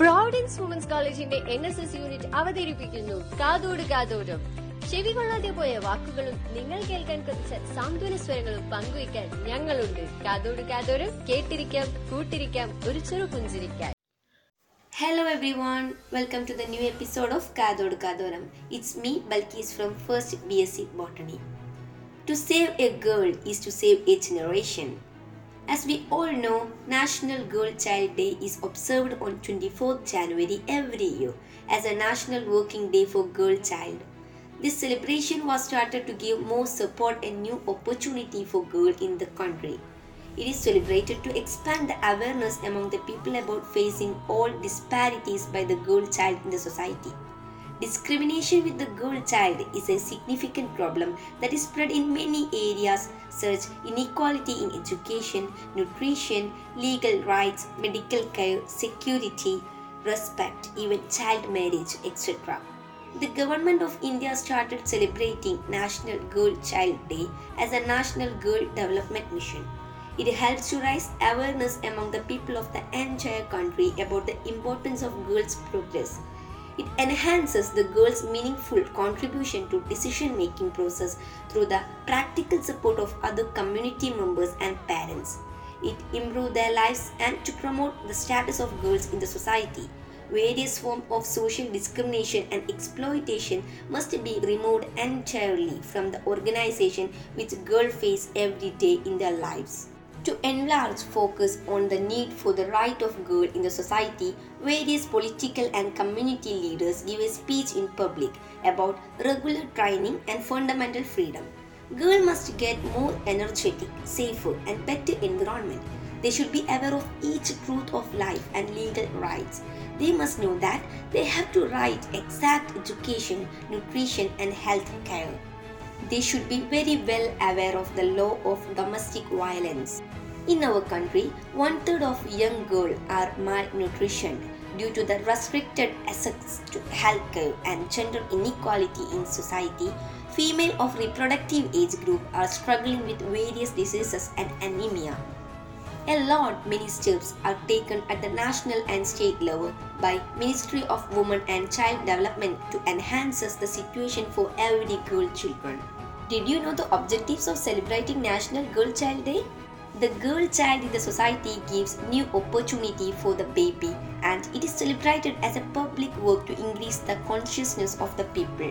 Providence women's കോളേജിന്റെ N S S unit അവതരിപ്പിക്കുന്നു. കാതോട് കാതോടും ചെവി കൊള്ളാതെ പോയ വാക്കുകളും നിങ്ങൾ കേൾക്കാൻ കുറച്ച സാന്ത്വന സ്വരങ്ങളും പങ്കുവയ്ക്കാൻ ഞങ്ങളുണ്ട്. കാതോട് കാതോരം കേട്ടിരിക്കാം കൂട്ടിരിക്കാം ഒരു ചെറു പുഞ്ചിരിക്കാൻ. Hello everyone welcome to the new episode of കാതോട് കാതോരം. It's me Balkees from first B S C botany to save a girl is to save a generation As we all know, National Girl Child Day is observed on 24th January every year as a national working day for girl child. This celebration was started to give more support and new opportunity for girls in the country. It is celebrated to expand the awareness among the people about facing all disparities by the girl child in the society. Discrimination with the girl child is a significant problem that is spread in many areas such inequality in education, nutrition, legal rights, medical care, security, respect, even child marriage, etc. The government of India started celebrating National Girl Child Day as a national girl development mission. It helps to raise awareness among the people of the entire country about the importance of girls' progress. It enhances the girls' meaningful contribution to decision-making process through the practical support of other community members and parents. It improves their lives and to promote the status of girls in the society. Various forms of social discrimination and exploitation must be removed entirely from the organization which girls face every day in their lives. To enlarge focus on the need for the right of girl in the society, various political and community leaders give a speech in public about regular training and fundamental freedom. Girl must get more energetic, safer and better environment. They should be aware of each truth of life and legal rights. They must know that they have to right exact education, nutrition and health care they should be very well aware of the law of domestic violence. In our country, one third of young girls are malnutrition due to the restricted access to healthcare and gender inequality in society. Female of reproductive age group are struggling with various diseases and anemia. A lot many steps are taken at the national and state level by Ministry of Women and Child Development to enhance the situation for every girl children. Did you know the objectives of celebrating National Girl Child Day? The girl child in the society gives new opportunity for the baby and it is celebrated as a public work to increase the consciousness of the people.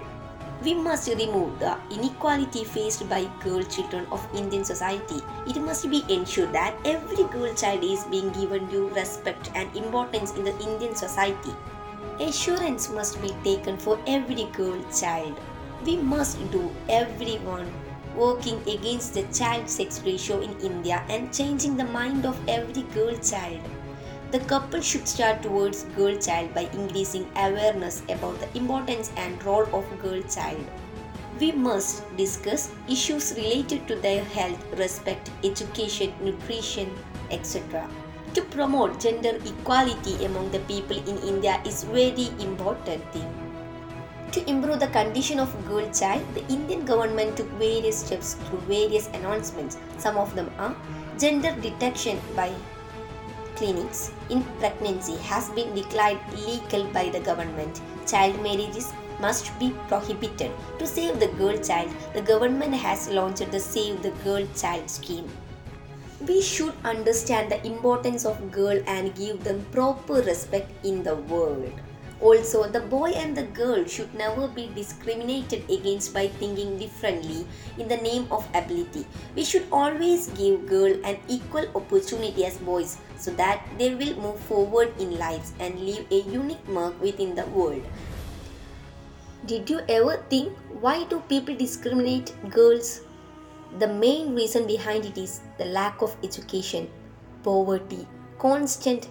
We must remove the inequality faced by girl children of Indian society. It must be ensured that every girl child is being given due respect and importance in the Indian society. Assurance must be taken for every girl child. We must do everyone working against the child sex ratio in India and changing the mind of every girl child. The couple should start towards girl child by increasing awareness about the importance and role of girl child. We must discuss issues related to their health, respect, education, nutrition, etc. To promote gender equality among the people in India is very important thing. To improve the condition of girl child, the Indian government took various steps through various announcements. Some of them are gender detection by clinics in pregnancy has been declared illegal by the government. Child marriages must be prohibited. To save the girl child, the government has launched the Save the Girl Child scheme. We should understand the importance of girl and give them proper respect in the world. Also, the boy and the girl should never be discriminated against by thinking differently in the name of ability. We should always give girl an equal opportunity as boys so that they will move forward in lives and leave a unique mark within the world. Did you ever think why do people discriminate girls? The main reason behind it is the lack of education, poverty, constant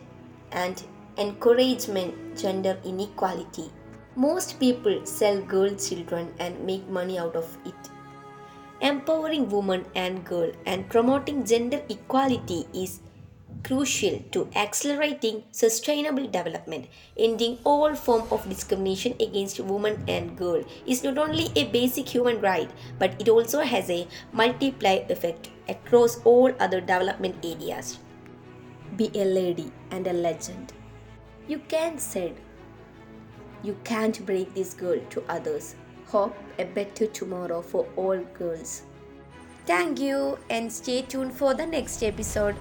and encouragement gender inequality. Most people sell girl children and make money out of it. Empowering women and girl and promoting gender equality is crucial to accelerating sustainable development. Ending all form of discrimination against women and girl is not only a basic human right, but it also has a multiplier effect across all other development areas. Be a lady and a legend. You can't said. You can't break this girl to others. Hope a better tomorrow for all girls. Thank you and stay tuned for the next episode.